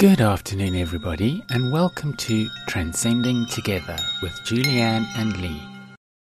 Good afternoon, everybody, and welcome to Transcending Together with Julianne and Lee.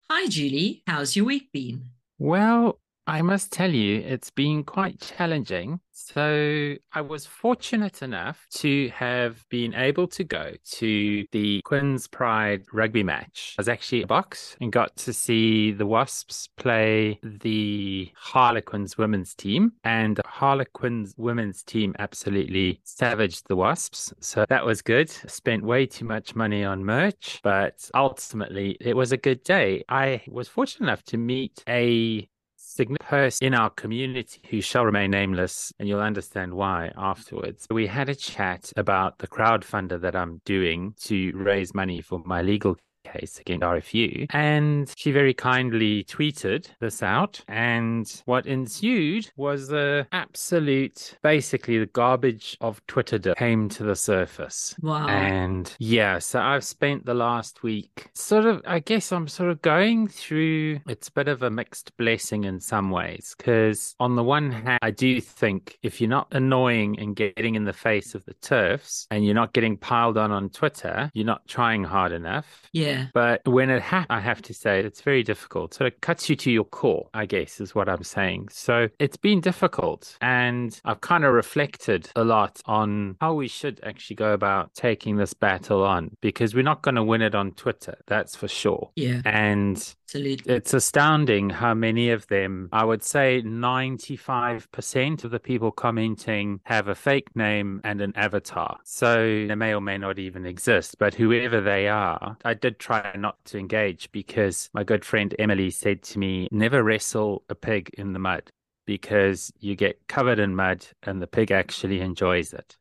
Hi, Julie. How's your week been? Well, I must tell you, it's been quite challenging. So, I was fortunate enough to have been able to go to the Quins Pride rugby match. I was actually a box and got to see the Wasps play the Harlequins women's team. And Harlequins women's team absolutely savaged the Wasps. So, that was good. Spent way too much money on merch, but ultimately, it was a good day. I was fortunate enough to meet a significant person in our community who shall remain nameless, and you'll understand why afterwards. We had a chat about the crowdfunder that I'm doing to raise money for my legal case against RFU. And she very kindly tweeted this out. And what ensued was the absolute, basically, the garbage of Twitter came to the surface. Wow. And yeah, so I've spent the last week sort of, I guess I'm sort of going through, it's a bit of a mixed blessing in some ways. Because on the one hand, I do think if you're not annoying and getting in the face of the turfs and you're not getting piled on on Twitter, you're not trying hard enough. Yeah. But when it happens, I have to say it's very difficult. So it cuts you to your core, I guess, is what I'm saying. So it's been difficult. And I've kind of reflected a lot on how we should actually go about taking this battle on because we're not going to win it on Twitter. That's for sure. Yeah. And Absolutely. it's astounding how many of them, I would say 95% of the people commenting have a fake name and an avatar. So they may or may not even exist, but whoever they are, I did try not to engage because my good friend Emily said to me, never wrestle a pig in the mud because you get covered in mud and the pig actually enjoys it.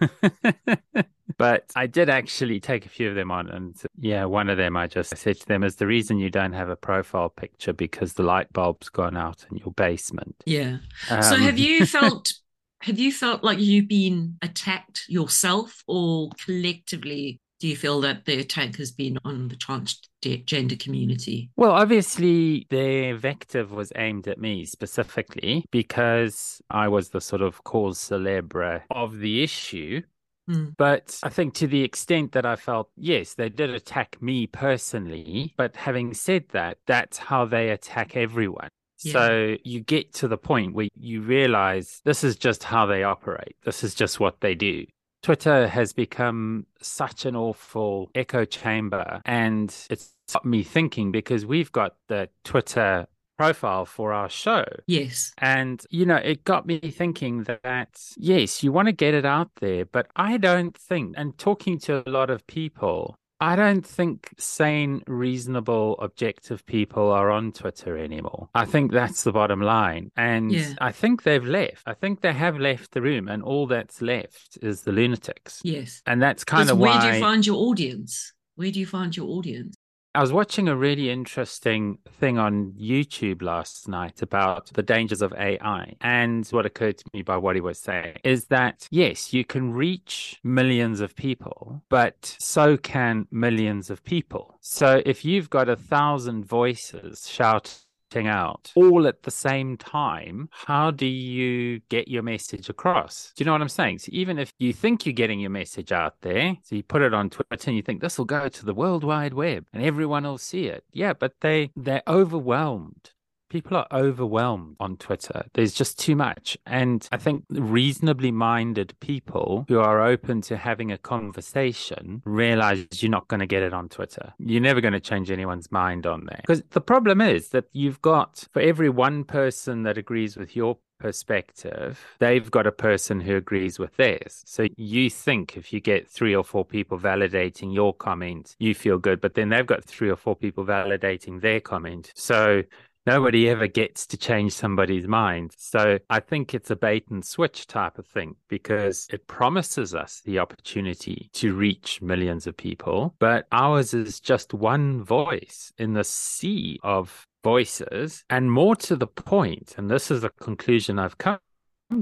but I did actually take a few of them on, and yeah, one of them I just said to them is the reason you don't have a profile picture because the light bulb's gone out in your basement. Yeah. Um, so have you felt have you felt like you've been attacked yourself or collectively do you feel that the attack has been on the transgender community? Well, obviously, the vective was aimed at me specifically because I was the sort of cause celebre of the issue. Mm. But I think to the extent that I felt, yes, they did attack me personally. But having said that, that's how they attack everyone. Yeah. So you get to the point where you realize this is just how they operate. This is just what they do. Twitter has become such an awful echo chamber. And it's got me thinking because we've got the Twitter profile for our show. Yes. And, you know, it got me thinking that, yes, you want to get it out there, but I don't think, and talking to a lot of people, I don't think sane, reasonable, objective people are on Twitter anymore. I think that's the bottom line. And Yeah. I think they've left. I think they have left the room, and all that's left is the lunatics. Yes. And that's kind of where why do you find your audience? Where do you find your audience? I was watching a really interesting thing on YouTube last night about the dangers of AI. And what occurred to me by what he was saying is that, yes, you can reach millions of people, but so can millions of people. So if you've got a thousand voices shouting, out all at the same time, how do you get your message across? Do you know what I'm saying? So even if you think you're getting your message out there, so you put it on Twitter and you think this will go to the World Wide Web and everyone will see it. Yeah, but they they're overwhelmed. People are overwhelmed on Twitter. There's just too much. And I think reasonably minded people who are open to having a conversation realize you're not going to get it on Twitter. You're never going to change anyone's mind on there. Because the problem is that you've got, for every one person that agrees with your perspective, they've got a person who agrees with theirs. So you think if you get three or four people validating your comment, you feel good, but then they've got three or four people validating their comment. So nobody ever gets to change somebody's mind. So I think it's a bait and switch type of thing because it promises us the opportunity to reach millions of people, but ours is just one voice in the sea of voices. And more to the point, and this is the conclusion I've come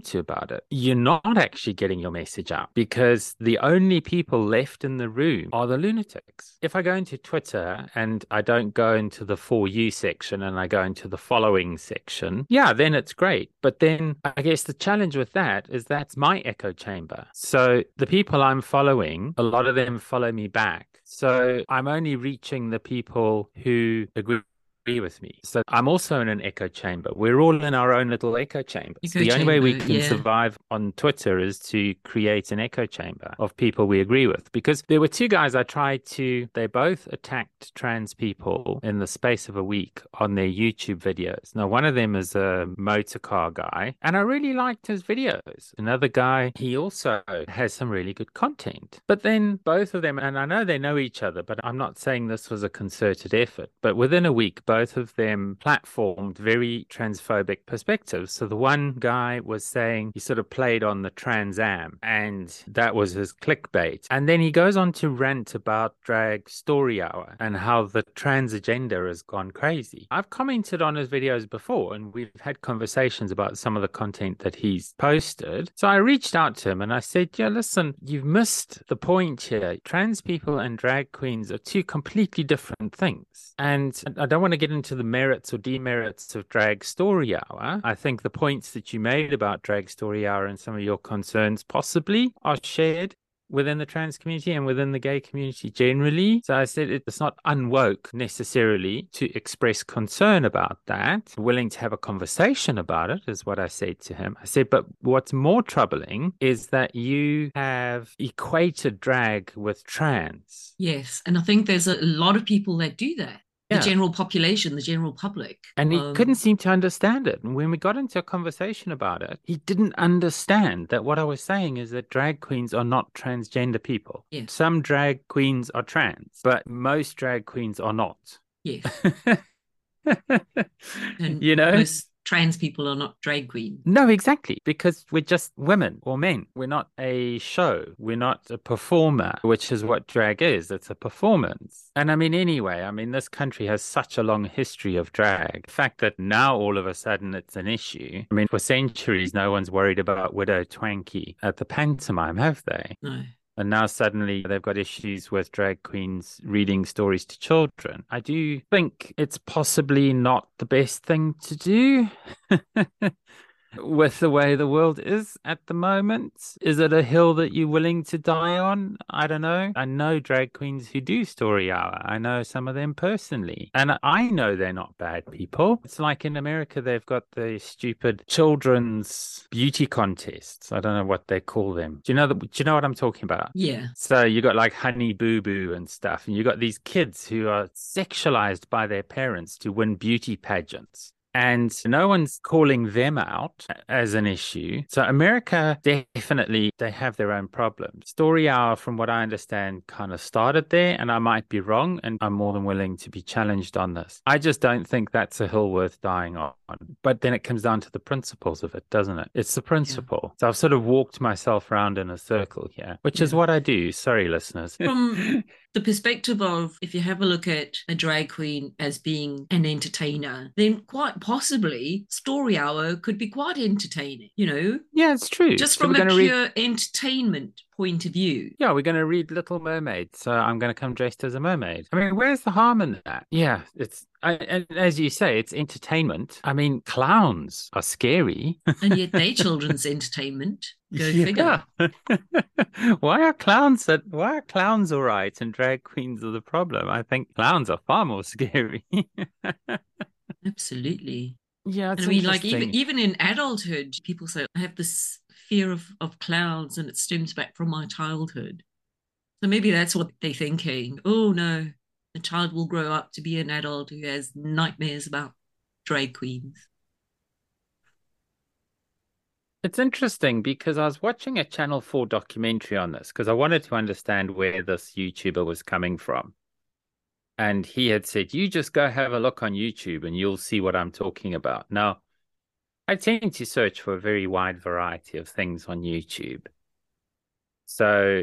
to about it, you're not actually getting your message out because the only people left in the room are the lunatics. If I go into Twitter and I don't go into the for you section and I go into the following section, yeah, then it's great. But then I guess the challenge with that is that's my echo chamber. So the people I'm following, a lot of them follow me back. So I'm only reaching the people who agree agree with me. So I'm also in an echo chamber. We're all in our own little echo chamber. Echo the only way we can yeah. survive on Twitter is to create an echo chamber of people we agree with. Because there were two guys I tried to, they both attacked trans people in the space of a week on their YouTube videos. Now, one of them is a motor car guy, and I really liked his videos. Another guy, he also has some really good content. But then both of them, and I know they know each other, but I'm not saying this was a concerted effort, but within a week, both both of them platformed very transphobic perspectives. So the one guy was saying he sort of played on the Trans Am, and that was his clickbait. And then he goes on to rant about drag story hour and how the trans agenda has gone crazy. I've commented on his videos before, and we've had conversations about some of the content that he's posted. So I reached out to him and I said, Yeah, listen, you've missed the point here. Trans people and drag queens are two completely different things. And I don't want to get get into the merits or demerits of Drag Story Hour, I think the points that you made about Drag Story Hour and some of your concerns possibly are shared within the trans community and within the gay community generally. So I said it's not unwoke necessarily to express concern about that. Willing to have a conversation about it is what I said to him. I said, but what's more troubling is that you have equated drag with trans. Yes. And I think there's a lot of people that do that yeah. the general population, the general public. And he um, couldn't seem to understand it. And when we got into a conversation about it, he didn't understand that what I was saying is that drag queens are not transgender people. Yes. Some drag queens are trans, but most drag queens are not. Yes. you know? Most trans people are not drag queens. No, exactly. Because we're just women or men. We're not a show. We're not a performer, which is what drag is. It's a performance. And I mean, anyway, I mean, this country has such a long history of drag. The fact that now all of a sudden it's an issue. I mean, for centuries, no one's worried about Widow Twankey at the pantomime, have they? No. And now suddenly they've got issues with drag queens reading stories to children. I do think it's possibly not the best thing to do. with the way the world is at the moment? Is it a hill that you're willing to die on? I don't know. I know drag queens who do story hour. I know some of them personally. And I know they're not bad people. It's like in America, they've got the stupid children's beauty contests. I don't know what they call them. Do you know the, do you know what I'm talking about? Yeah. So you got like Honey Boo Boo and stuff, and you got these kids who are sexualized by their parents to win beauty pageants and no one's calling them out as an issue. So America definitely they have their own problems. Story Hour, from what I understand, kind of started there, and I might be wrong, and I'm more than willing to be challenged on this. I just don't think that's a hill worth dying on. But then it comes down to the principles of it, doesn't it? It's the principle. Yeah. So I've sort of walked myself around in a circle here, which yeah. is what I do. Sorry, listeners. From the perspective of if you have a look at a drag queen as being an entertainer, then quite possibly Story Hour could be quite entertaining, you know? Yeah, it's true. Just from a pure read... entertainment point of view. Yeah, we're going to read Little Mermaid, so I'm going to come dressed as a mermaid. I mean, where's the harm in that? Yeah, it's I, and as you say, it's entertainment. I mean, clowns are scary, and yet they children's entertainment. Go yeah. figure. why are clowns that? Why are clowns all right and drag queens are the problem? I think clowns are far more scary. Absolutely. Yeah, I mean, like even even in adulthood, people say I have this fear of, of clowns and it stems back from my childhood. So maybe that's what they're thinking. Oh no, the child will grow up to be an adult who has nightmares about drag queens. It's interesting because I was watching a Channel 4 documentary on this because I wanted to understand where this YouTuber was coming from. And he had said, You just go have a look on YouTube and you'll see what I'm talking about. Now, I tend to search for a very wide variety of things on YouTube. So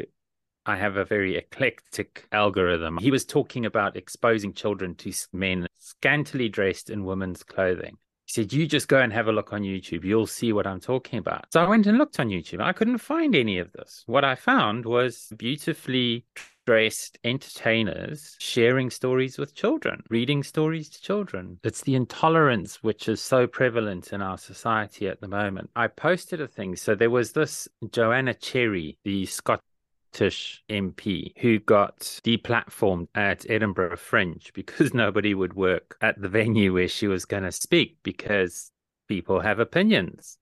I have a very eclectic algorithm. He was talking about exposing children to men scantily dressed in women's clothing. He said, You just go and have a look on YouTube. You'll see what I'm talking about. So I went and looked on YouTube. I couldn't find any of this. What I found was beautifully dressed entertainers sharing stories with children, reading stories to children. It's the intolerance which is so prevalent in our society at the moment. I posted a thing. So there was this Joanna Cherry, the Scottish MP who got deplatformed at Edinburgh Fringe because nobody would work at the venue where she was going to speak because people have opinions.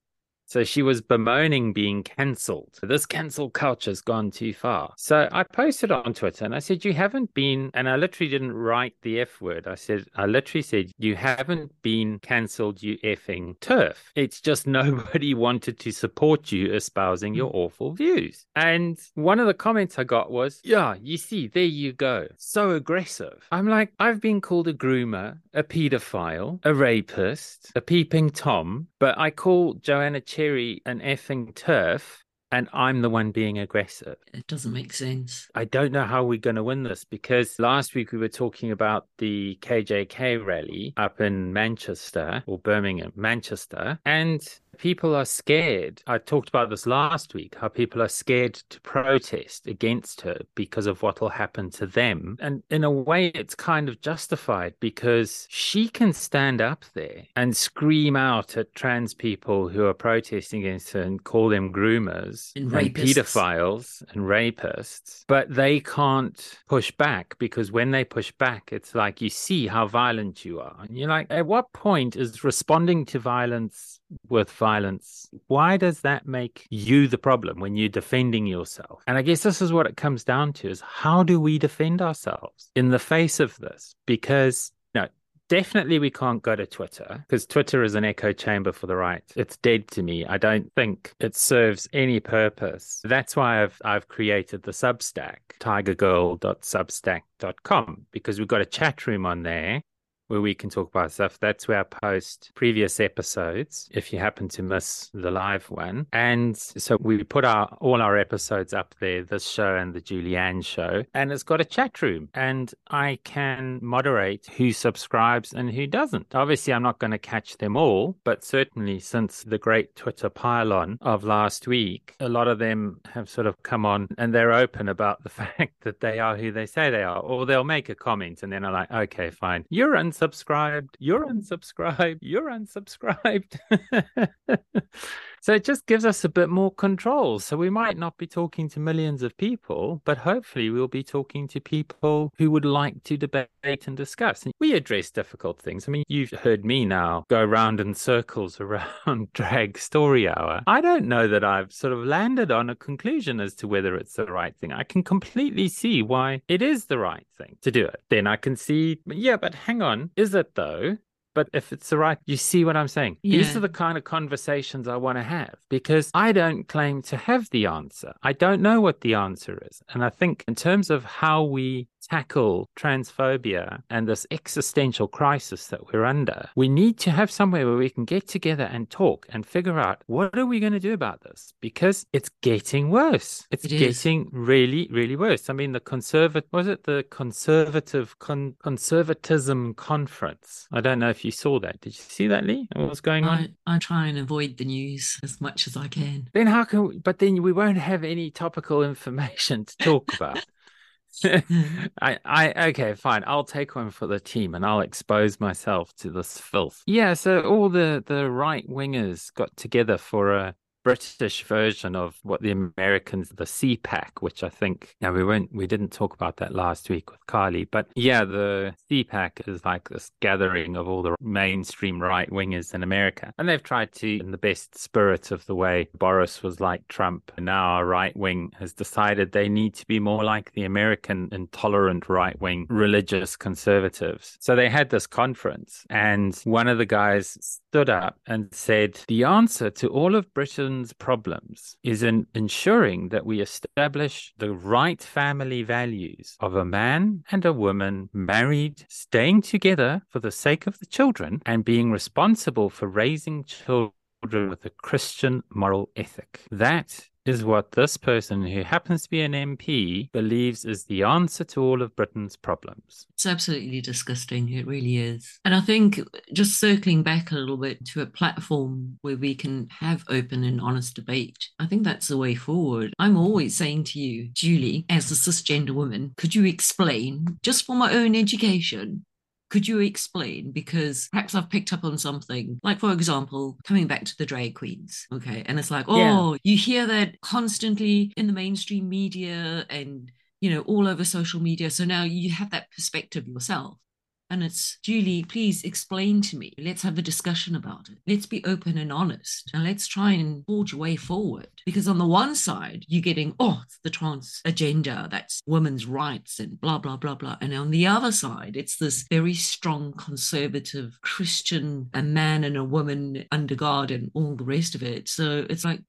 So she was bemoaning being cancelled. This cancel culture's gone too far. So I posted on Twitter and I said, You haven't been, and I literally didn't write the F word. I said, I literally said, You haven't been cancelled, you effing turf. It's just nobody wanted to support you espousing your awful views. And one of the comments I got was, Yeah, you see, there you go. So aggressive. I'm like, I've been called a groomer, a pedophile, a rapist, a peeping Tom, but I call Joanna Cherry an effing turf and I'm the one being aggressive. It doesn't make sense. I don't know how we're going to win this because last week we were talking about the KJK rally up in Manchester or Birmingham, Manchester, and people are scared. I talked about this last week how people are scared to protest against her because of what will happen to them. And in a way, it's kind of justified because she can stand up there and scream out at trans people who are protesting against her and call them groomers and, and pedophiles and rapists, but they can't push back because when they push back, it's like you see how violent you are. And you're like, at what point is responding to violence with violence, why does that make you the problem when you're defending yourself? And I guess this is what it comes down to is how do we defend ourselves in the face of this? Because no, definitely we can't go to Twitter because Twitter is an echo chamber for the right. It's dead to me. I don't think it serves any purpose. That's why I've I've created the Substack, tigergirl.substack.com, because we've got a chat room on there where we can talk about stuff. That's where I post previous episodes if you happen to miss the live one. And so we put our all our episodes up there, this show and the Julianne show, and it's got a chat room and I can moderate who subscribes and who doesn't. Obviously I'm not going to catch them all, but certainly since the great Twitter pile-on of last week, a lot of them have sort of come on and they're open about the fact that they are who they say they are, or they'll make a comment and then I'm like, okay, fine. You're unsubscribed. You're unsubscribed. You're unsubscribed. so it just gives us a bit more control. So we might not be talking to millions of people, but hopefully we'll be talking to people who would like to debate and discuss. And we address difficult things. I mean, you've heard me now go round in circles around drag story hour. I don't know that I've sort of landed on a conclusion as to whether it's the right thing. I can completely see why it is the right thing to do it. Then I can see, yeah, but hang on, Mm-hmm. is it though? But if it's the right, you see what I'm saying? Yeah. These are the kind of conversations I want to have because I don't claim to have the answer. I don't know what the answer is. And I think, in terms of how we tackle transphobia and this existential crisis that we're under, we need to have somewhere where we can get together and talk and figure out what are we going to do about this because it's getting worse. It's It getting really, really worse. I mean, the conservative was it the conservative con- conservatism conference? I don't know if you saw that. Did you see that, Lee? What was going on? I, I try and avoid the news as much as I can. Then how can? We, but then we won't have any topical information to talk about. I, I, okay, fine. I'll take one for the team and I'll expose myself to this filth. Yeah, so all the the right wingers got together for a British version of what the Americans, the CPAC, which I think, now we weren't, we didn't talk about that last week with Carly, but yeah, the CPAC is like this gathering of all the mainstream right wingers in America. And they've tried to, in the best spirit of the way Boris was like Trump, and now our right wing has decided they need to be more like the American intolerant right wing religious conservatives. So they had this conference, and one of the guys stood up and said, The answer to all of Problems is in ensuring that we establish the right family values of a man and a woman married, staying together for the sake of the children, and being responsible for raising children with a Christian moral ethic. That is what this person, who happens to be an MP, believes is the answer to all of Britain's problems. It's absolutely disgusting. It really is. And I think just circling back a little bit to a platform where we can have open and honest debate, I think that's the way forward. I'm always saying to you, Julie, as a cisgender woman, could you explain, just for my own education, could you explain? Because perhaps I've picked up on something, like, for example, coming back to the drag queens. Okay. And it's like, oh, yeah. you hear that constantly in the mainstream media and, you know, all over social media. So now you have that perspective yourself. And it's Julie, please explain to me. Let's have a discussion about it. Let's be open and honest. And let's try and forge a way forward. Because on the one side, you're getting, oh, it's the trans agenda, that's women's rights and blah, blah, blah, blah. And on the other side, it's this very strong conservative Christian, a man and a woman under God and all the rest of it. So it's like,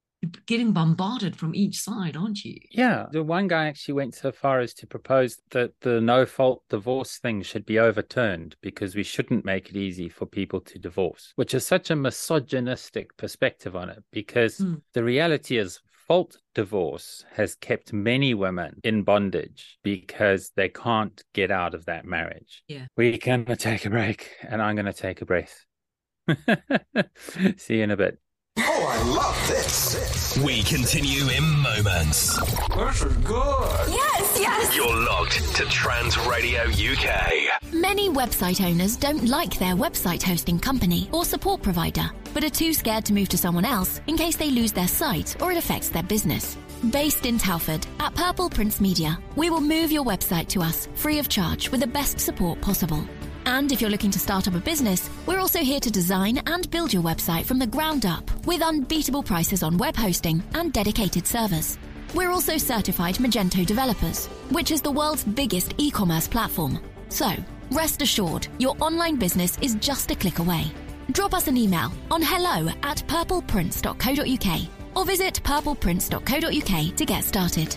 getting bombarded from each side, aren't you? Yeah. The one guy actually went so far as to propose that the no fault divorce thing should be overturned because we shouldn't make it easy for people to divorce, which is such a misogynistic perspective on it because mm. the reality is fault divorce has kept many women in bondage because they can't get out of that marriage. Yeah. We can take a break and I'm going to take a breath. See you in a bit. Oh, I love this. We continue in moments. This is good. Yes, yes. You're logged to Trans Radio UK. Many website owners don't like their website hosting company or support provider, but are too scared to move to someone else in case they lose their site or it affects their business. Based in Telford at Purple Prince Media, we will move your website to us free of charge with the best support possible. And if you're looking to start up a business, we're also here to design and build your website from the ground up with unbeatable prices on web hosting and dedicated servers. We're also certified Magento developers, which is the world's biggest e commerce platform. So, rest assured, your online business is just a click away. Drop us an email on hello at purpleprince.co.uk or visit purpleprince.co.uk to get started.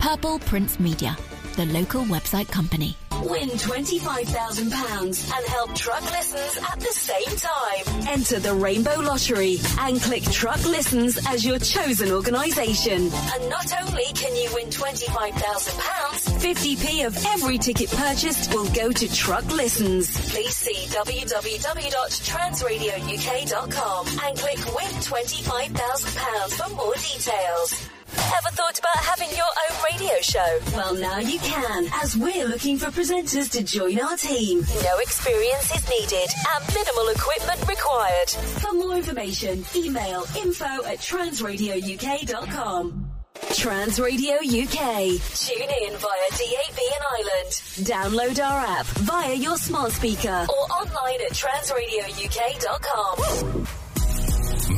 Purple Prince Media, the local website company. Win £25,000 and help truck listens at the same time. Enter the Rainbow Lottery and click Truck Listens as your chosen organisation. And not only can you win £25,000, 50p of every ticket purchased will go to Truck Listens. Please see www.transradiouk.com and click Win £25,000 for more details. Ever thought about having your own radio show? Well, now you can, as we're looking for presenters to join our team. No experience is needed and minimal equipment required. For more information, email info at transradiouk.com. Transradio UK. Tune in via DAB in Ireland. Download our app via your smart speaker or online at transradiouk.com.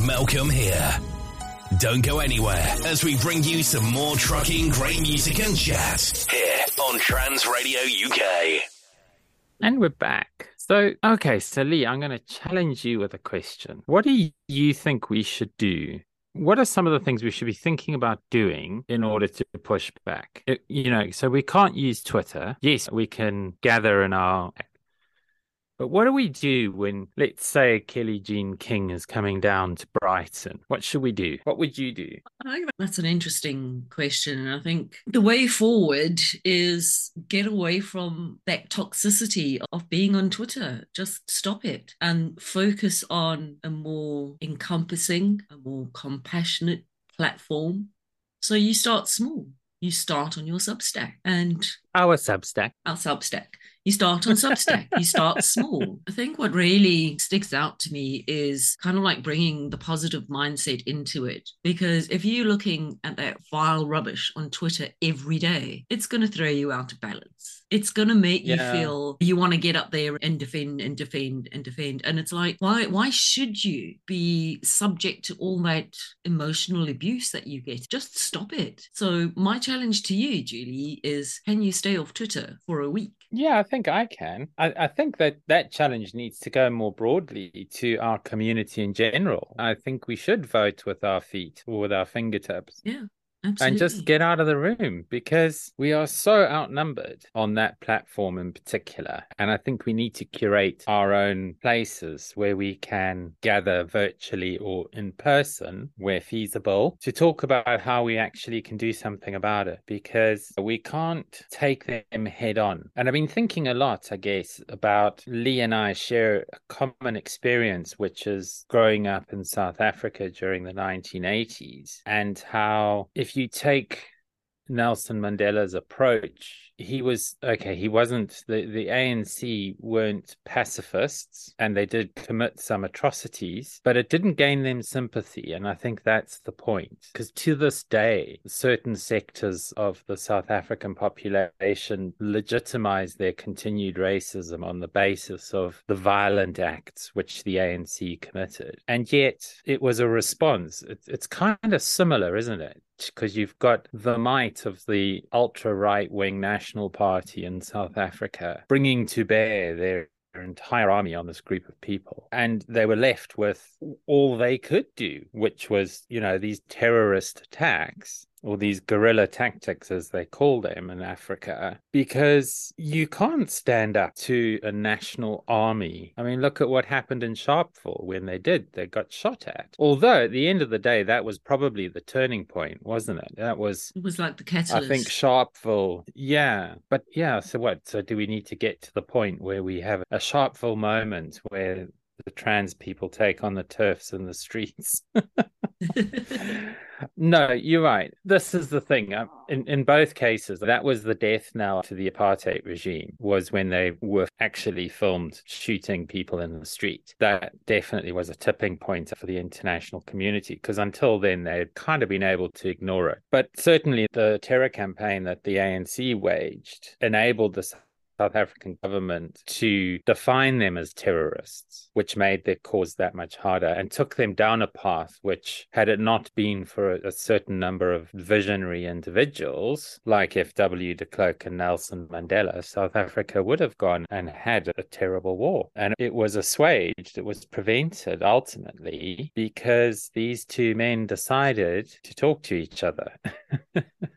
Malcolm here. Don't go anywhere as we bring you some more trucking, great music and chat here on Trans Radio UK. And we're back. So, okay, so Lee, I'm going to challenge you with a question. What do you think we should do? What are some of the things we should be thinking about doing in order to push back? It, you know, so we can't use Twitter. Yes, we can gather in our but what do we do when, let's say, Kellie-Jay Keen is coming down to Brighton? What should we do? What would you do? I think that's an interesting question. And I think the way forward is get away from that toxicity of being on Twitter. Just stop it and focus on a more encompassing, a more compassionate platform. So you start small. You start on your Substack and our Substack. Our Substack you start on Substack, you start small. I think what really sticks out to me is kind of like bringing the positive mindset into it. Because if you're looking at that vile rubbish on Twitter every day, it's going to throw you out of balance. It's going to make yeah. you feel you want to get up there and defend and defend and defend. And it's like, why, why should you be subject to all that emotional abuse that you get? Just stop it. So, my challenge to you, Julie, is can you stay off Twitter for a week? Yeah, I think I can. I, I, think that that challenge needs to go more broadly to our community in general. I think we should vote with our feet or with our fingertips. Yeah. Absolutely. and just get out of the room because we are so outnumbered on that platform in particular. And I think we need to curate our own places where we can gather virtually or in person where feasible to talk about how we actually can do something about it because we can't take them head on. And I've been thinking a lot, I guess, about Lee and I share a common experience, which is growing up in South Africa during the 1980s and how if you take Nelson Mandela's approach he was okay he wasn't the the ANC weren't pacifists and they did commit some atrocities but it didn't gain them sympathy and i think that's the point. Because to this day certain sectors of the south african population legitimize their continued racism on the basis of the violent acts which the ANC committed. And yet it was a response. It's, it's kind of similar isn't it? Because you've got the might of the ultra right wing National Party in South Africa bringing to bear their entire army on this group of people. And they were left with all they could do, which was, you know, these terrorist attacks or these guerrilla tactics, as they call them in Africa, because you can't stand up to a national army. I mean, look at what happened in Sharpeville when they did, they got shot at. Although at the end of the day, that was probably the turning point, wasn't it? That was. It was like the catalyst. I think Sharpeville, yeah. But yeah, so what? So do we need to get to the point where we have a Sharpeville moment where the trans people take on the turfs and the streets. no, you're right. This is the thing. Uh, in in both cases, that was the death knell to the apartheid regime. Was when they were actually filmed shooting people in the street. That definitely was a tipping point for the international community because until then they had kind of been able to ignore it. But certainly the terror campaign that the ANC waged enabled this South African government to define them as terrorists, which made their cause that much harder and took them down a path which, had it not been for a, a certain number of visionary individuals like F.W. de Klerk and Nelson Mandela, South Africa would have gone and had a terrible war. And it was assuaged, it was prevented ultimately because these two men decided to talk to each other.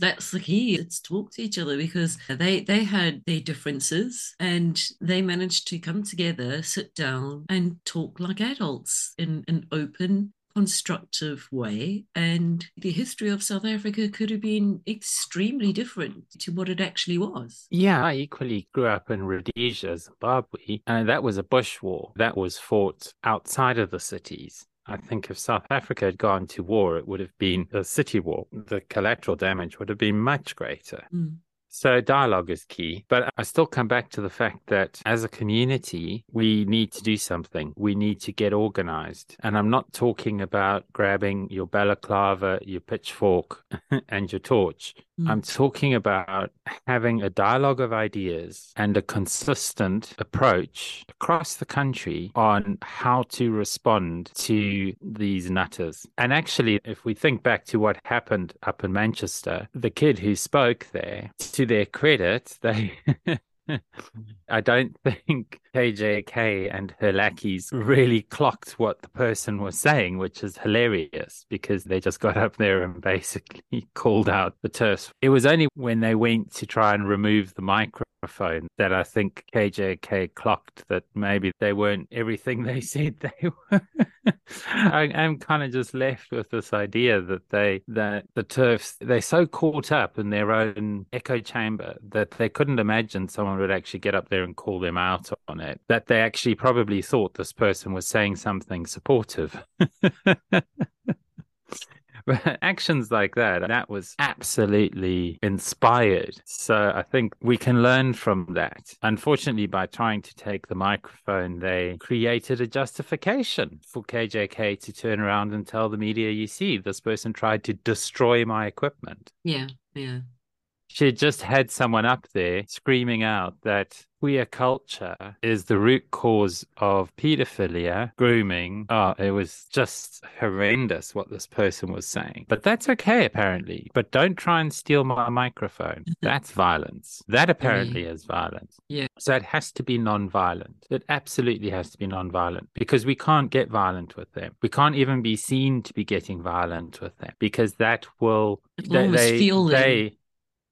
that's the key it's talk to each other because they they had their differences and they managed to come together sit down and talk like adults in an open constructive way. And the history of south africa could have been extremely different to what it actually was. Yeah i equally grew up in rhodesia zimbabwe and that was a bush war that was fought outside of the cities I think if South Africa had gone to war, it would have been a city war. The collateral damage would have been much greater. Mm. So dialogue is key. But I still come back to the fact that as a community, we need to do something. We need to get organized. And I'm not talking about grabbing your balaclava, your pitchfork, and your torch. Mm. I'm talking about having a dialogue of ideas and a consistent approach across the country on how to respond to these nutters. And actually, if we think back to what happened up in Manchester, the kid who spoke there, to their credit, they I don't think KJK and her lackeys really clocked what the person was saying, which is hilarious because they just got up there and basically called out the TERFs. It was only when they went to try and remove the microphone that I think KJK clocked that maybe they weren't everything they said they were. I, am kind of just left with this idea that they that the TERFs they're so caught up in their own echo chamber that they couldn't imagine someone would actually get up there and call them out on it. That they actually probably thought this person was saying something supportive. But actions like that, that was absolutely inspired. So I think we can learn from that. Unfortunately, by trying to take the microphone, they created a justification for KJK to turn around and tell the media, you see, this person tried to destroy my equipment. Yeah, yeah. She had just had someone up there screaming out that queer culture is the root cause of pedophilia, grooming. Oh, it was just horrendous what this person was saying. But that's okay, apparently. But don't try and steal my microphone. That's violence. That apparently is violence. Yeah. So it has to be non-violent. It absolutely has to be non-violent because we can't get violent with them. We can't even be seen to be getting violent with them because that will It'll almost feel them. they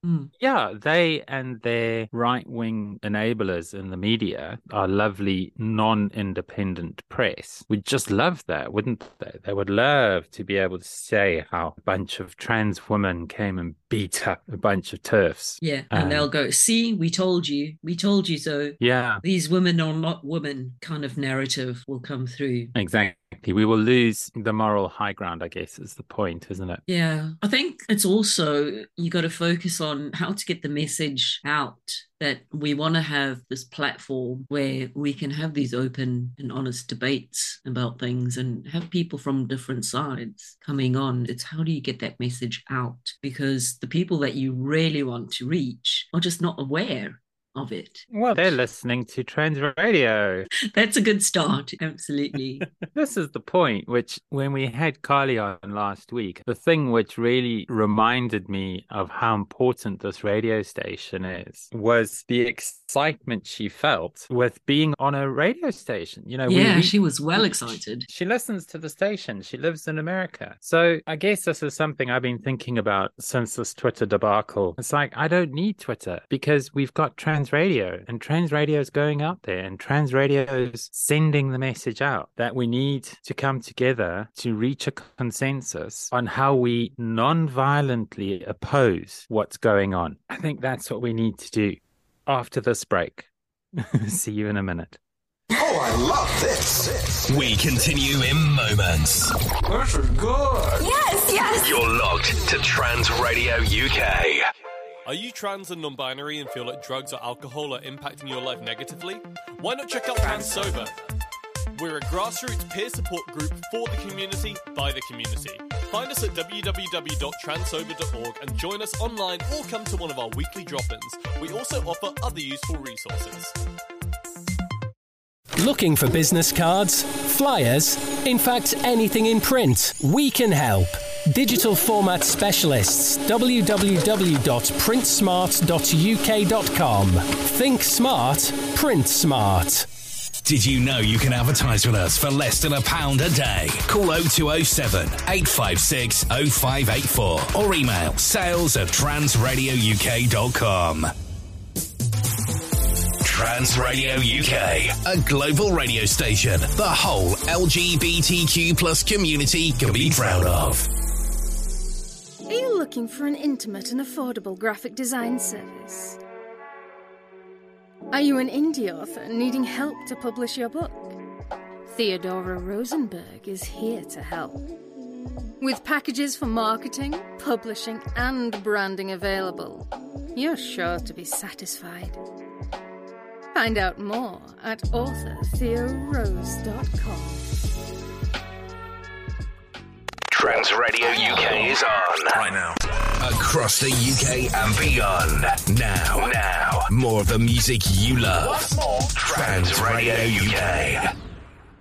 Mm. yeah, they and their right wing enablers in the media are lovely, non independent press. We'd just love that, wouldn't they? They would love to be able to say how a bunch of trans women came and beat up a bunch of turfs. Yeah. And Um, they'll go, see, we told you, we told you so. Yeah, These women are not women kind of narrative will come through. exactly. We will lose the moral high ground, I guess, is the point, isn't it? Yeah. I think it's also, you got to focus on how to get the message out that we want to have this platform where we can have these open and honest debates about things and have people from different sides coming on. It's how do you get that message out? Because the people that you really want to reach are just not aware of it. Well, they're listening to trans radio. That's a good start. Absolutely. This is the point, which when we had Carly on last week, the thing which really reminded me of how important this radio station is was the excitement she felt with being on a radio station. You know, yeah, we, she was well excited. she listens to the station. She lives in America. So I guess this is something I've been thinking about since this Twitter debacle. It's like, I don't need Twitter because we've got trans radio and trans radio is going out there and trans radio is sending the message out that we need to come together to reach a consensus on how we non-violently oppose what's going on. I think that's what we need to do after this break. See you in a minute. Oh, I love this. We continue in moments. This is good. Yes, yes. You're logged to Trans Radio UK. Are you trans and non binary and feel like drugs or alcohol are impacting your life negatively? Why not check out Trans Sober? We're a grassroots peer support group for the community by the community. Find us at www.transober.org and join us online or come to one of our weekly drop ins. We also offer other useful resources. Looking for business cards, flyers, in fact, anything in print? We can help. Digital format specialists, www.printsmart.uk.com. Think smart, print smart. Did you know you can advertise with us for less than a pound a day? Call 0207 856 0584 or email sales at transradiouk.com. Trans Radio UK, a global radio station the whole LGBTQ plus community can be proud of. Are you looking for an intimate and affordable graphic design service? Are you an indie author needing help to publish your book? Theodora Rosenberg is here to help. With packages for marketing, publishing, and branding available, you're sure to be satisfied. Find out more at authortheorose.com. Trans Radio UK is on right now. Across the UK and beyond. Now, now, more of the music you love. Trans Radio UK.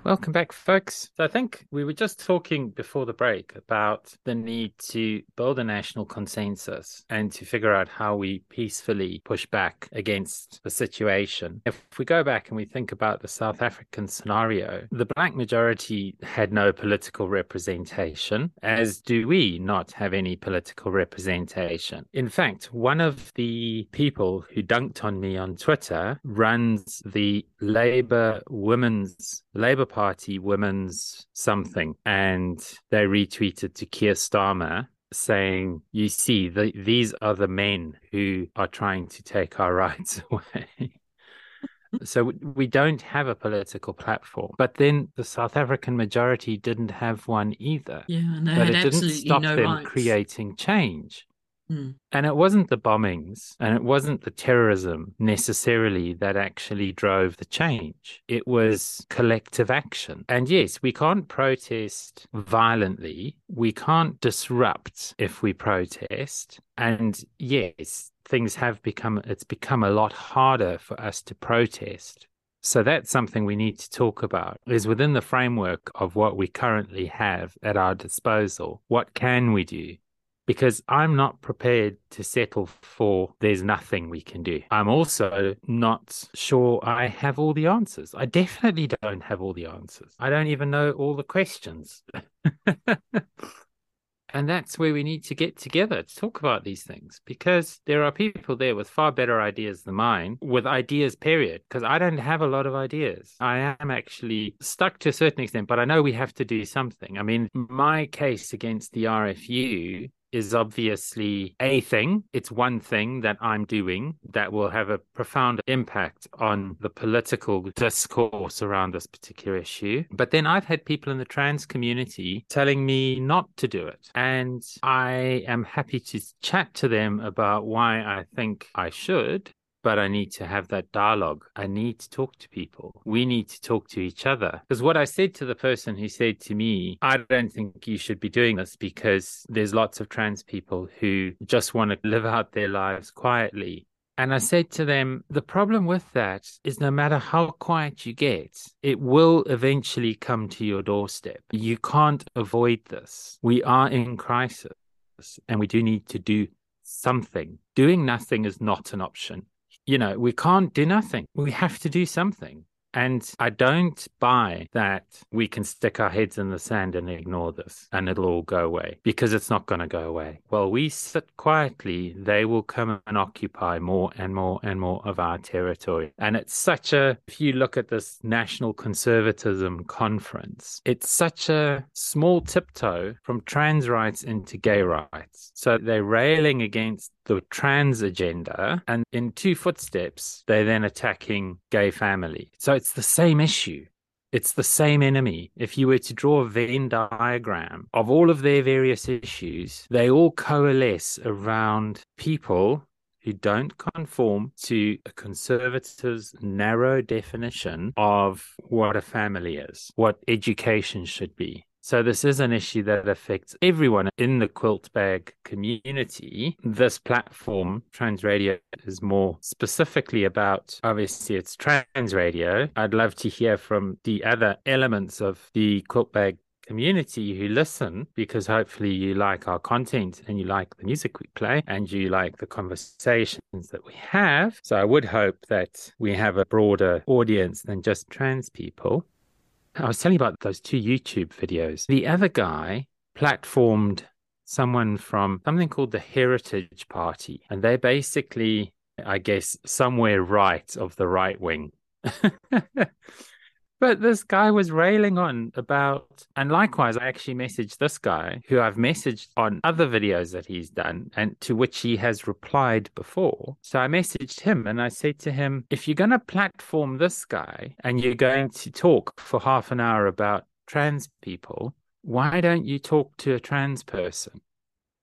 Welcome back, folks. So I think we were just talking before the break about the need to build a national consensus and to figure out how we peacefully push back against the situation. If we go back and we think about the South African scenario, the black majority had no political representation, as do we not have any political representation. In fact, one of the people who dunked on me on Twitter runs the Labour Women's Labour Party Party women's something, and they retweeted to Keir Starmer saying, "You see, the, these are the men who are trying to take our rights away." So we don't have a political platform, but then the South African majority didn't have one either. Yeah, and they but had it didn't absolutely stop no them rights. creating change. Mm. And it wasn't the bombings and it wasn't the terrorism necessarily that actually drove the change. It was collective action. And yes, we can't protest violently. We can't disrupt if we protest. And yes, things have become, it's become a lot harder for us to protest. So that's something we need to talk about is within the framework of what we currently have at our disposal. What can we do? Because I'm not prepared to settle for there's nothing we can do. I'm also not sure I have all the answers. I definitely don't have all the answers. I don't even know all the questions. and that's where we need to get together to talk about these things because there are people there with far better ideas than mine, with ideas, period. Because I don't have a lot of ideas. I am actually stuck to a certain extent, but I know we have to do something. I mean, my case against the RFU is obviously a thing. It's one thing that I'm doing that will have a profound impact on the political discourse around this particular issue. But then I've had people in the trans community telling me not to do it. And I am happy to chat to them about why I think I should but I need to have that dialogue. I need to talk to people. We need to talk to each other. Because what I said to the person who said to me, I don't think you should be doing this because there's lots of trans people who just want to live out their lives quietly. And I said to them, the problem with that is no matter how quiet you get, it will eventually come to your doorstep. You can't avoid this. We are in crisis and we do need to do something. Doing nothing is not an option you know, we can't do nothing. We have to do something. And I don't buy that we can stick our heads in the sand and ignore this and it'll all go away because it's not going to go away. While we sit quietly, they will come and occupy more and more and more of our territory. And it's such a, if you look at this national conservatism conference, it's such a small tiptoe from trans rights into gay rights. So they're railing against the trans agenda, and in two footsteps, they're then attacking gay family. So it's the same issue. It's the same enemy. If you were to draw a Venn diagram of all of their various issues, they all coalesce around people who don't conform to a conservative's narrow definition of what a family is, what education should be, so this is an issue that affects everyone in the QUILTBAG community. This platform, Trans Radio, is more specifically about obviously it's trans radio. I'd love to hear from the other elements of the QUILTBAG community who listen because hopefully you like our content and you like the music we play and you like the conversations that we have. So I would hope that we have a broader audience than just trans people. I was telling you about those two YouTube videos. The other guy platformed someone from something called the Heritage Party, and they're basically, I guess, somewhere right of the right wing. But this guy was railing on about, and likewise, I actually messaged this guy who I've messaged on other videos that he's done and to which he has replied before. So I messaged him and I said to him, if you're going to platform this guy and you're going to talk for half an hour about trans people, why don't you talk to a trans person?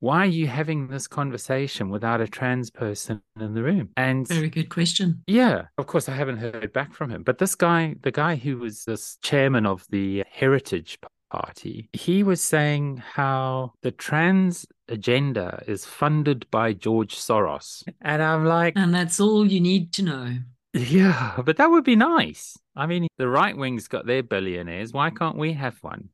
Why are you having this conversation without a trans person in the room? And very good question. Yeah, of course, I haven't heard back from him. But this guy, the guy who was this chairman of the Heritage Party, he was saying how the trans agenda is funded by George Soros. And I'm like, and that's all you need to know. Yeah, but that would be nice. I mean, the right wing's got their billionaires. Why can't we have one?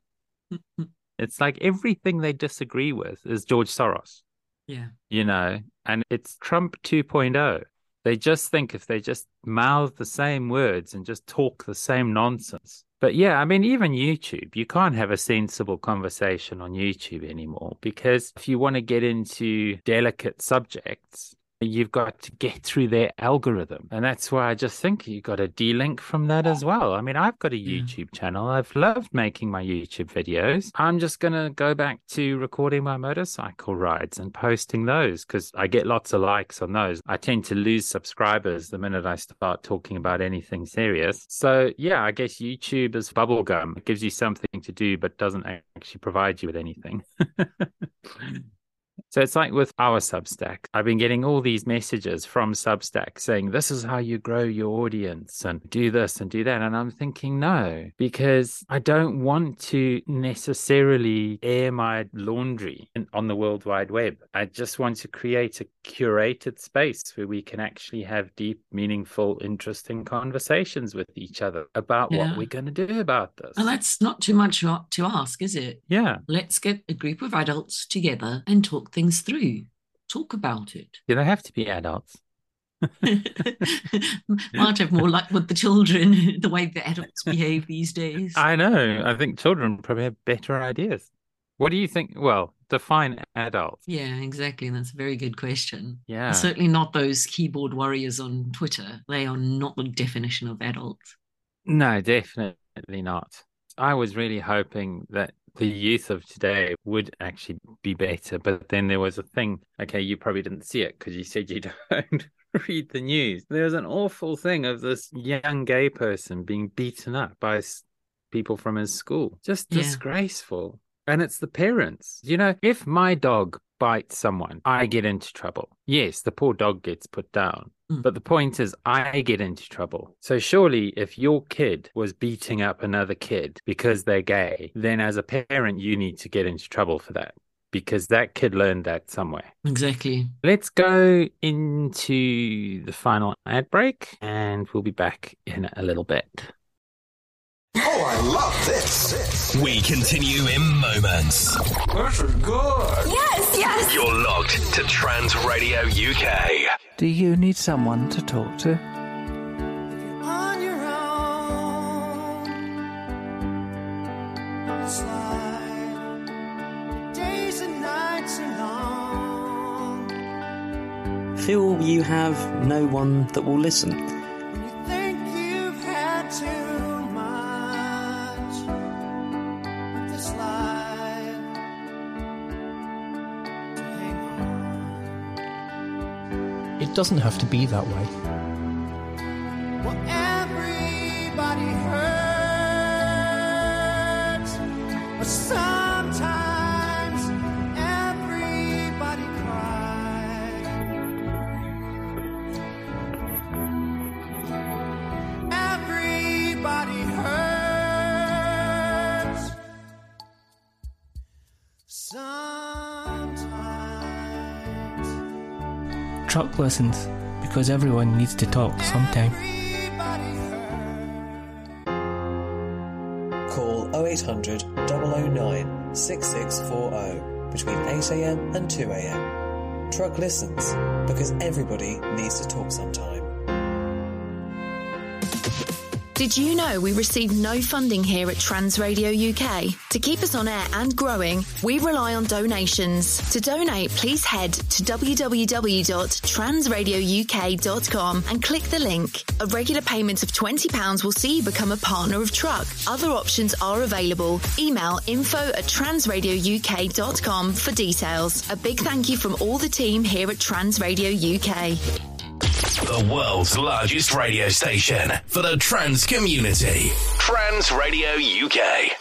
It's like everything they disagree with is George Soros. Yeah. You know, and it's Trump 2.0. They just think if they just mouth the same words and just talk the same nonsense. But yeah, I mean, even YouTube, you can't have a sensible conversation on YouTube anymore because if you want to get into delicate subjects, you've got to get through their algorithm. And that's why I just think you've got to de-link from that as well. I mean, I've got a mm. YouTube yeah. channel. I've loved making my YouTube videos. I'm just going to go back to recording my motorcycle rides and posting those because I get lots of likes on those. I tend to lose subscribers the minute I start talking about anything serious. So, yeah, I guess YouTube is bubblegum. It gives you something to do, but doesn't actually provide you with anything. So it's like with our Substack. I've been getting all these messages from Substack saying, this is how you grow your audience and do this and do that. And I'm thinking, no, because I don't want to necessarily air my laundry on the World Wide Web. I just want to create a curated space where we can actually have deep, meaningful, interesting conversations with each other about yeah. what we're going to do about this. And that's not too much to ask, is it? Yeah. Let's get a group of adults together and talk things through. Talk about it. Do they have to be adults? Might have more luck with the children, the way the adults behave these days. I know. I think children probably have better ideas. What do you think? Well, define adult. Yeah, exactly. That's a very good question. Yeah. Certainly not those keyboard warriors on Twitter. They are not the definition of adult. No, definitely not. I was really hoping that the youth of today would actually be better. But then there was a thing. Okay, you probably didn't see it because you said you don't read the news. There was an awful thing of this young gay person being beaten up by people from his school. Just yeah. disgraceful. And it's the parents. You know, if my dog bites someone, I get into trouble. Yes, the poor dog gets put down. Mm. But the point is, I get into trouble. So surely, if your kid was beating up another kid because they're gay, then as a parent, you need to get into trouble for that because that kid learned that somewhere. Exactly. Let's go into the final ad break and we'll be back in a little bit. Oh, I love this. We continue in moments. This is good. Yes, yes. You're locked to Trans Radio UK. Do you need someone to talk to? Feel you have no one that will listen? It doesn't have to be that way. Well, TRUK lessons because everyone needs to talk sometime. Call 0800 009 6640 between 8am and 2am. TRUK listens because everybody needs to talk sometime. Did you know we receive no funding here at Trans Radio UK? To keep us on air and growing, we rely on donations. To donate, please head to www.transradiouk.com and click the link. A regular payment of £20 will see you become a partner of TRUK. Other options are available. Email info at transradiouk.com for details. A big thank you from all the team here at Trans Radio UK. The world's largest radio station for the trans community. Trans Radio UK.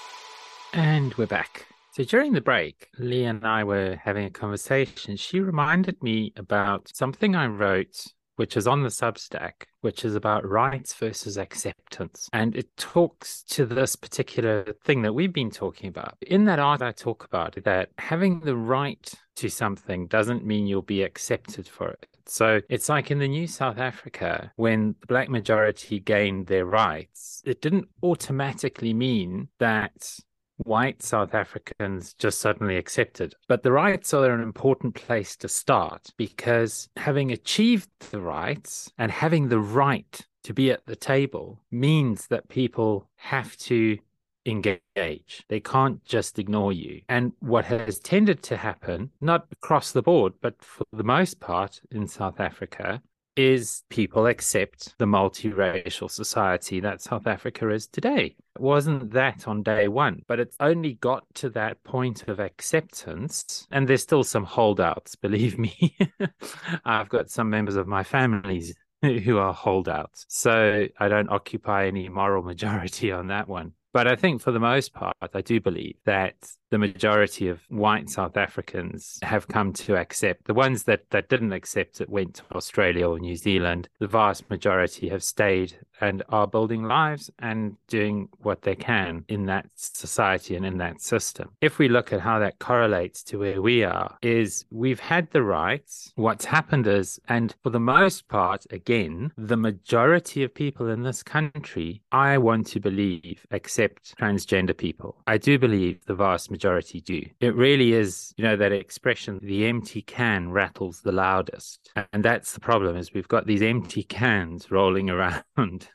And we're back. So during the break, Lee and I were having a conversation. She reminded me about something I wrote, which is on the Substack, which is about rights versus acceptance. And it talks to this particular thing that we've been talking about. In that art, I talk about that having the right to something doesn't mean you'll be accepted for it. So it's like in the new South Africa, when the black majority gained their rights, it didn't automatically mean that white South Africans just suddenly accepted. But the rights are an important place to start because having achieved the rights and having the right to be at the table means that people have to engage. They can't just ignore you. And what has tended to happen, not across the board, but for the most part in South Africa, is people accept the multiracial society that South Africa is today. It wasn't that on day one, but it's only got to that point of acceptance. And there's still some holdouts, believe me. I've got some members of my families who are holdouts. So I don't occupy any moral majority on that one. But I think for the most part, I do believe that the majority of white South Africans have come to accept. The ones that, that didn't accept it went to Australia or New Zealand. The vast majority have stayed and are building lives and doing what they can in that society and in that system. If we look at how that correlates to where we are, is we've had the rights. What's happened is, and for the most part, again, the majority of people in this country, I want to believe, accept transgender people. I do believe the vast majority do. It really is, you know, that expression, the empty can rattles the loudest. And that's the problem is we've got these empty cans rolling around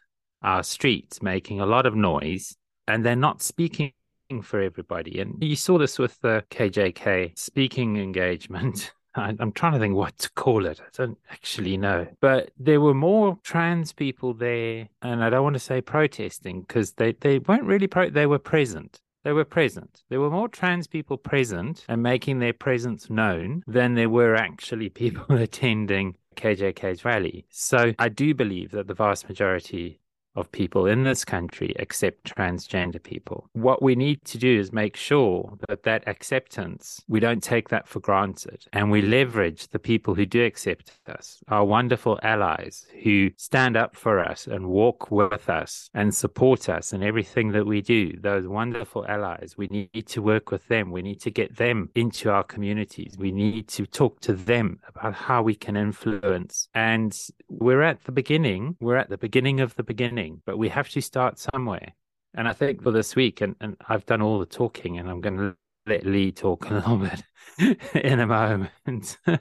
our streets making a lot of noise and they're not speaking for everybody. And you saw this with the KJK speaking engagement. I'm trying to think what to call it. I don't actually know. But there were more trans people there, and I don't want to say protesting because they, they weren't really pro. They were present. They were present. There were more trans people present and making their presence known than there were actually people attending KJK's rally. So I do believe that the vast majority of people in this country accept transgender people. What we need to do is make sure that that acceptance, we don't take that for granted and we leverage the people who do accept us, our wonderful allies who stand up for us and walk with us and support us in everything that we do. Those wonderful allies, we need to work with them. We need to get them into our communities. We need to talk to them about how we can influence. And we're at the beginning, we're at the beginning of the beginning but we have to start somewhere. And I think for this week, and, and I've done all the talking, and I'm going to let Lee talk a little bit in a moment. but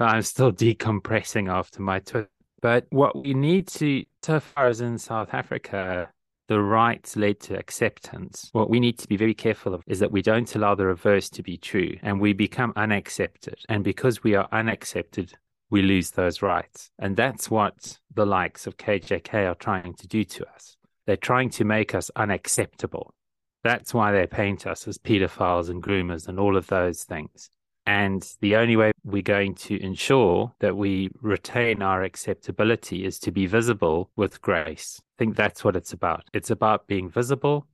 I'm still decompressing after my tour. But what we need to, so far as in South Africa, the rights led to acceptance. What we need to be very careful of is that we don't allow the reverse to be true and we become unaccepted. And because we are unaccepted, we lose those rights. And that's what the likes of KJK are trying to do to us. They're trying to make us unacceptable. That's why they paint us as pedophiles and groomers and all of those things. And the only way we're going to ensure that we retain our acceptability is to be visible with grace. I think that's what it's about. It's about being visible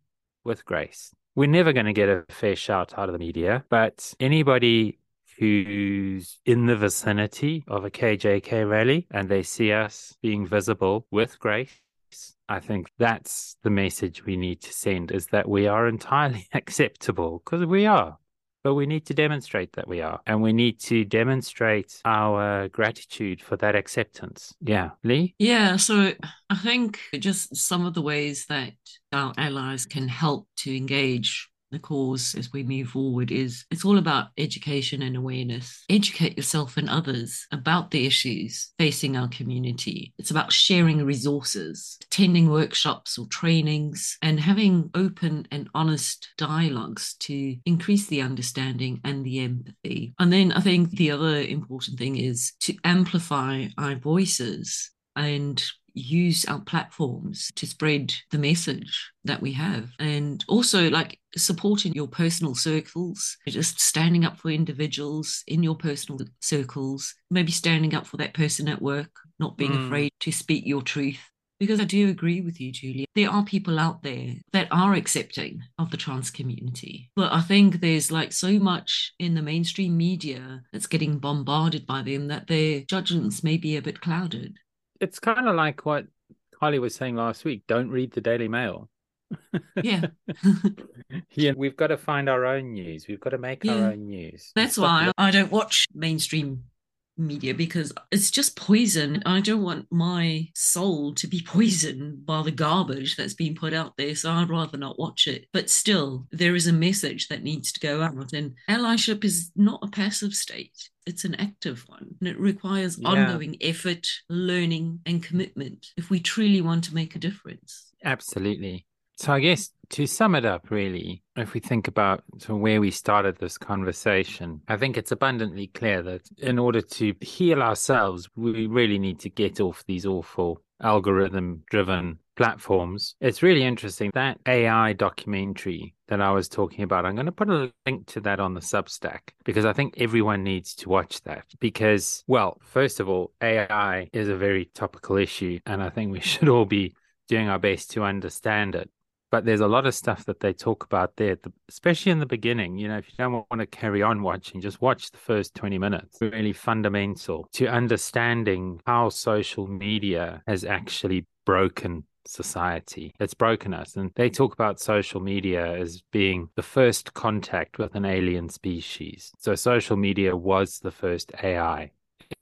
with grace. We're never going to get a fair shout out of the media, but anybody who's in the vicinity of a KJK rally and they see us being visible with grace, I think that's the message we need to send is that we are entirely acceptable because we are. But we need to demonstrate that we are, and we need to demonstrate our gratitude for that acceptance. Yeah. Lee? Yeah. So I think just some of the ways that our allies can help to engage the cause as we move forward is it's all about education and awareness. Educate yourself and others about the issues facing our community. It's about sharing resources, attending workshops or trainings, and having open and honest dialogues to increase the understanding and the empathy. And then I think the other important thing is to amplify our voices and use our platforms to spread the message that we have and also like supporting your personal circles just standing up for individuals in your personal circles maybe standing up for that person at work not being mm. afraid to speak your truth because I do agree with you, Julia. There are people out there that are accepting of the trans community. But I think there's like so much in the mainstream media that's getting bombarded by them that their judgments may be a bit clouded it's kind of like what Kylie was saying last week. Don't read the Daily Mail. yeah. yeah, we've got to find our own news. We've got to make yeah. our own news. That's why I don't watch mainstream media because it's just poison. I don't want my soul to be poisoned by the garbage that's being put out there. So I'd rather not watch it. But still, there is a message that needs to go out. And allyship is not a passive state. It's an active one and it requires yeah. ongoing effort, learning, and commitment if we truly want to make a difference. Absolutely. So I guess to sum it up, really, if we think about where we started this conversation, I think it's abundantly clear that in order to heal ourselves, we really need to get off these awful algorithm driven platforms. It's really interesting that AI documentary that I was talking about. I'm going to put a link to that on the Substack because I think everyone needs to watch that. Because, well, first of all, AI is a very topical issue, and I think we should all be doing our best to understand it. but there's a lot of stuff that they talk about there, especially in the beginning. You know, if you don't want to carry on watching, just watch the first 20 minutes. Really fundamental to understanding how social media has actually broken society. It's broken us. And they talk about social media as being the first contact with an alien species. So social media was the first AI.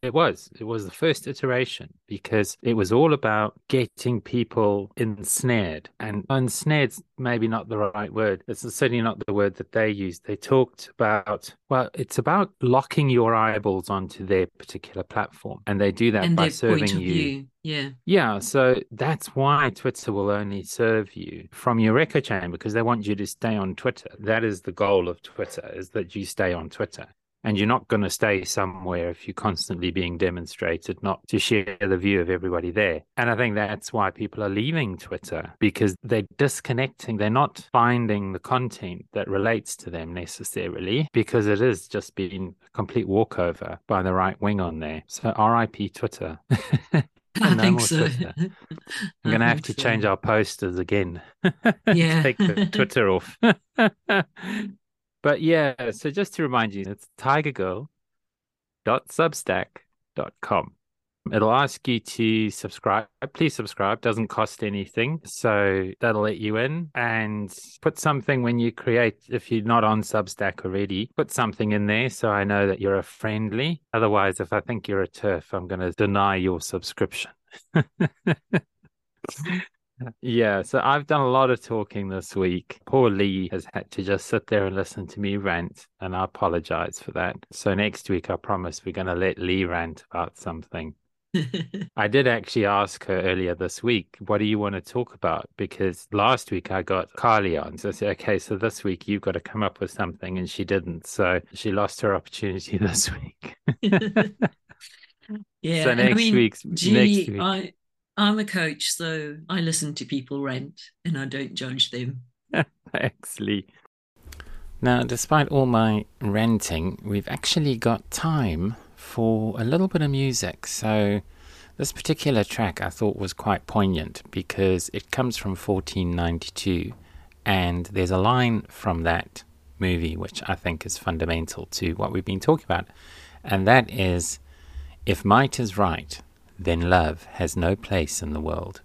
It was. It was the first iteration because it was all about getting people ensnared. And ensnared's maybe not the right word. It's certainly not the word that they used. They talked about, well, it's about locking your eyeballs onto their particular platform. And they do that and by serving you. view. Yeah. Yeah, so that's why Twitter will only serve you from your echo chamber because they want you to stay on Twitter. That is the goal of Twitter is that you stay on Twitter. And you're not going to stay somewhere if you're constantly being demonstrated not to share the view of everybody there. And I think that's why people are leaving Twitter because they're disconnecting. They're not finding the content that relates to them necessarily because it is just being a complete walkover by the right wing on there. So RIP Twitter. I no think so. Twitter. I'm going to have to so. change our posters again. Yeah. Take the Twitter off. But yeah, so just to remind you, it's tigergirl.substack.com. It'll ask you to subscribe. Please subscribe. Doesn't cost anything. So that'll let you in and put something when you create, if you're not on Substack already, put something in there so I know that you're a friendly. Otherwise, if I think you're a TERF, I'm going to deny your subscription. Yeah, so I've done a lot of talking this week. Poor Lee has had to just sit there and listen to me rant, and I apologize for that. So next week, I promise we're going to let Lee rant about something. I did actually ask her earlier this week, what do you want to talk about? Because last week I got Carly on. So I said, okay, so this week you've got to come up with something. And she didn't. So she lost her opportunity this week. Yeah. So next I mean, week's- Jeannie, next week. I I'm a coach, so I listen to people rant and I don't judge them. Lee. Now, despite all my ranting, we've actually got time for a little bit of music. So, this particular track I thought was quite poignant because it comes from 1492, and there's a line from that movie which I think is fundamental to what we've been talking about, and that is if might is right, then love has no place in the world.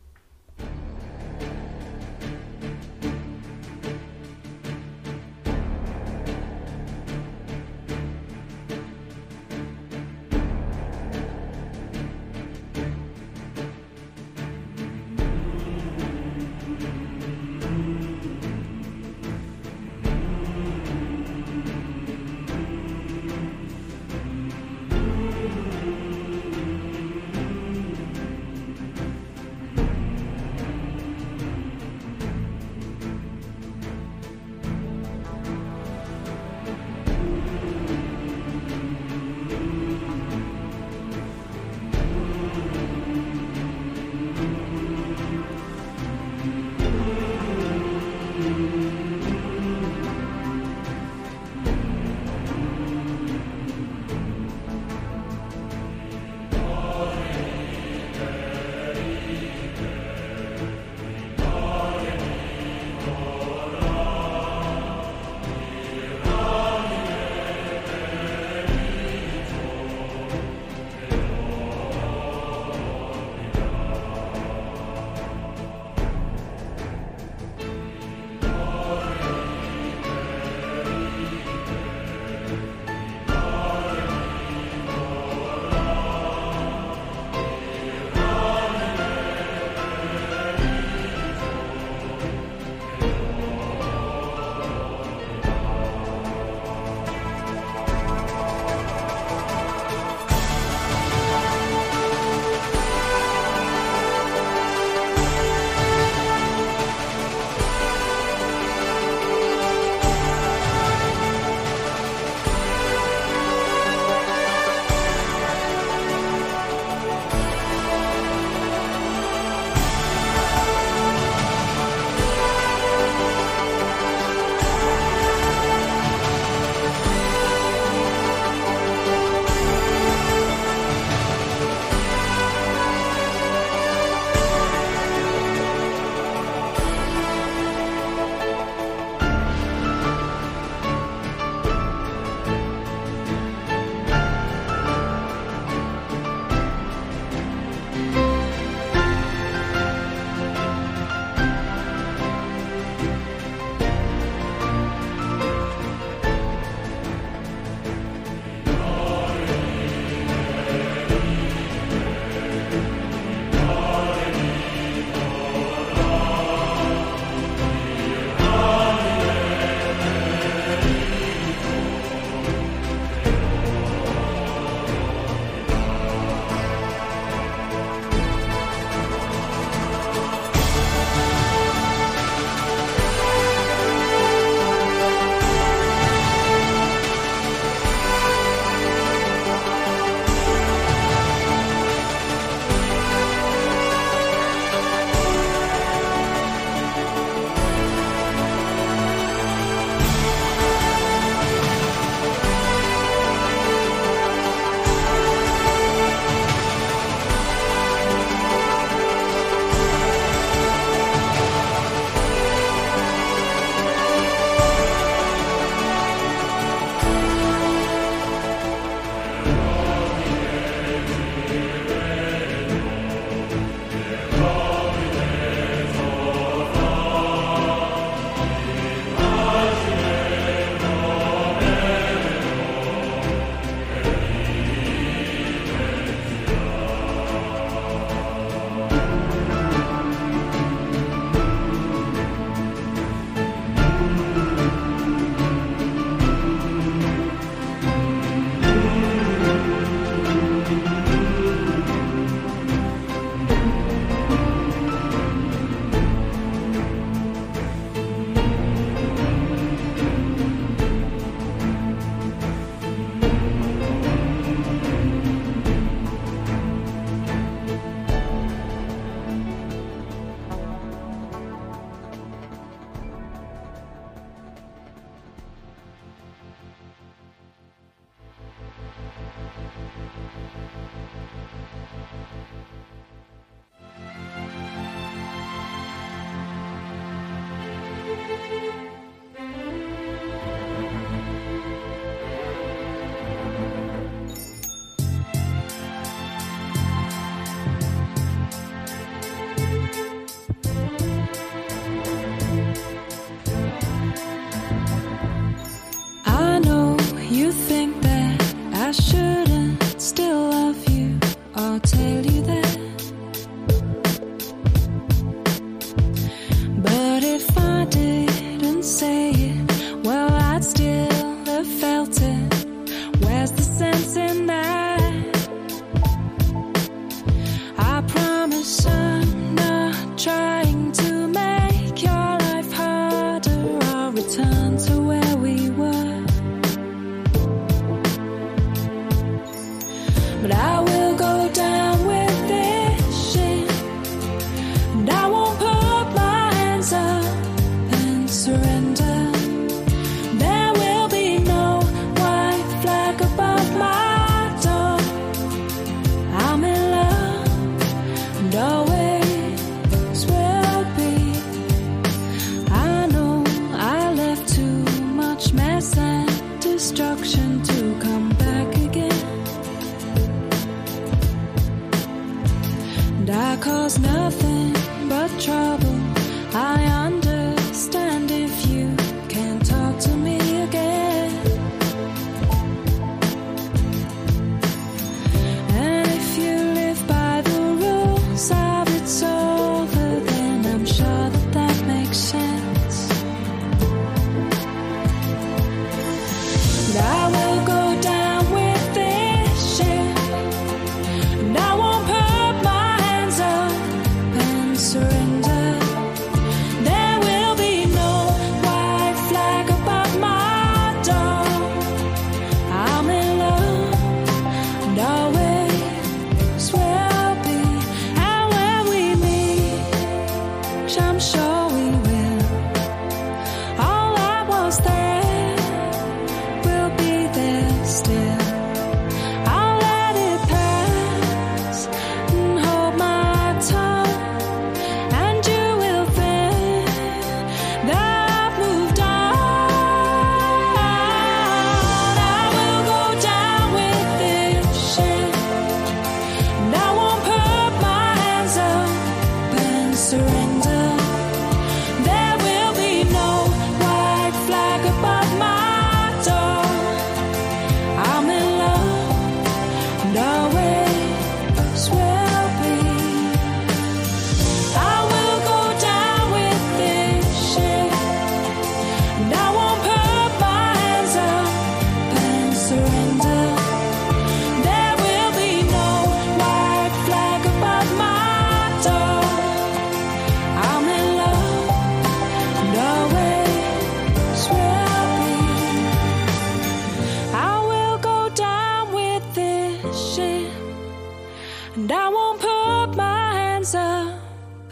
Hands up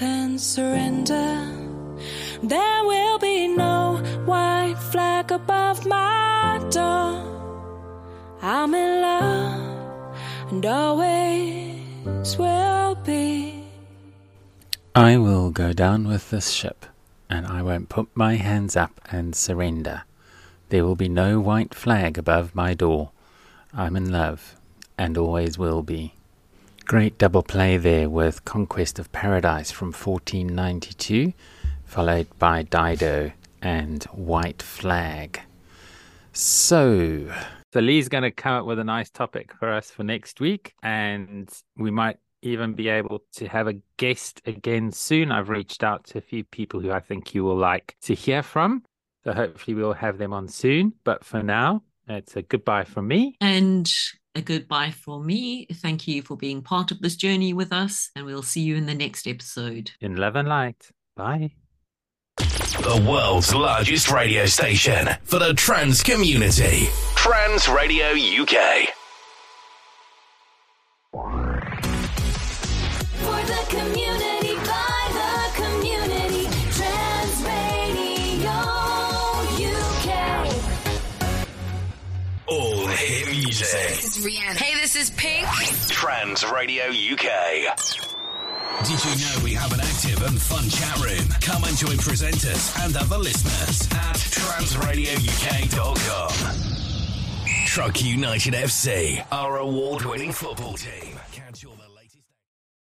and surrender. There will be no white flag above my door. I'm in love and always will be. I will go down with this ship, and I won't put my hands up and surrender. There will be no white flag above my door. I'm in love, and always will be. Great double play there with Conquest of Paradise from 1492, followed by Dido and White Flag. So, so Lee's going to come up with a nice topic for us for next week, and we might even be able to have a guest again soon. I've reached out to a few people who I think you will like to hear from. So hopefully we'll have them on soon. But for now, it's a goodbye from me. And a goodbye for me. Thank you for being part of this journey with us, and we'll see you in the next episode. In love and light. Bye. The world's largest radio station for the trans community. Trans Radio UK. For the community, hit music. Hey, this is Pink. Trans Radio UK. Did you know we have an active and fun chat room? Come and join presenters and other listeners at transradiouk.com. TRUK United FC, our award winning football team. Catch all the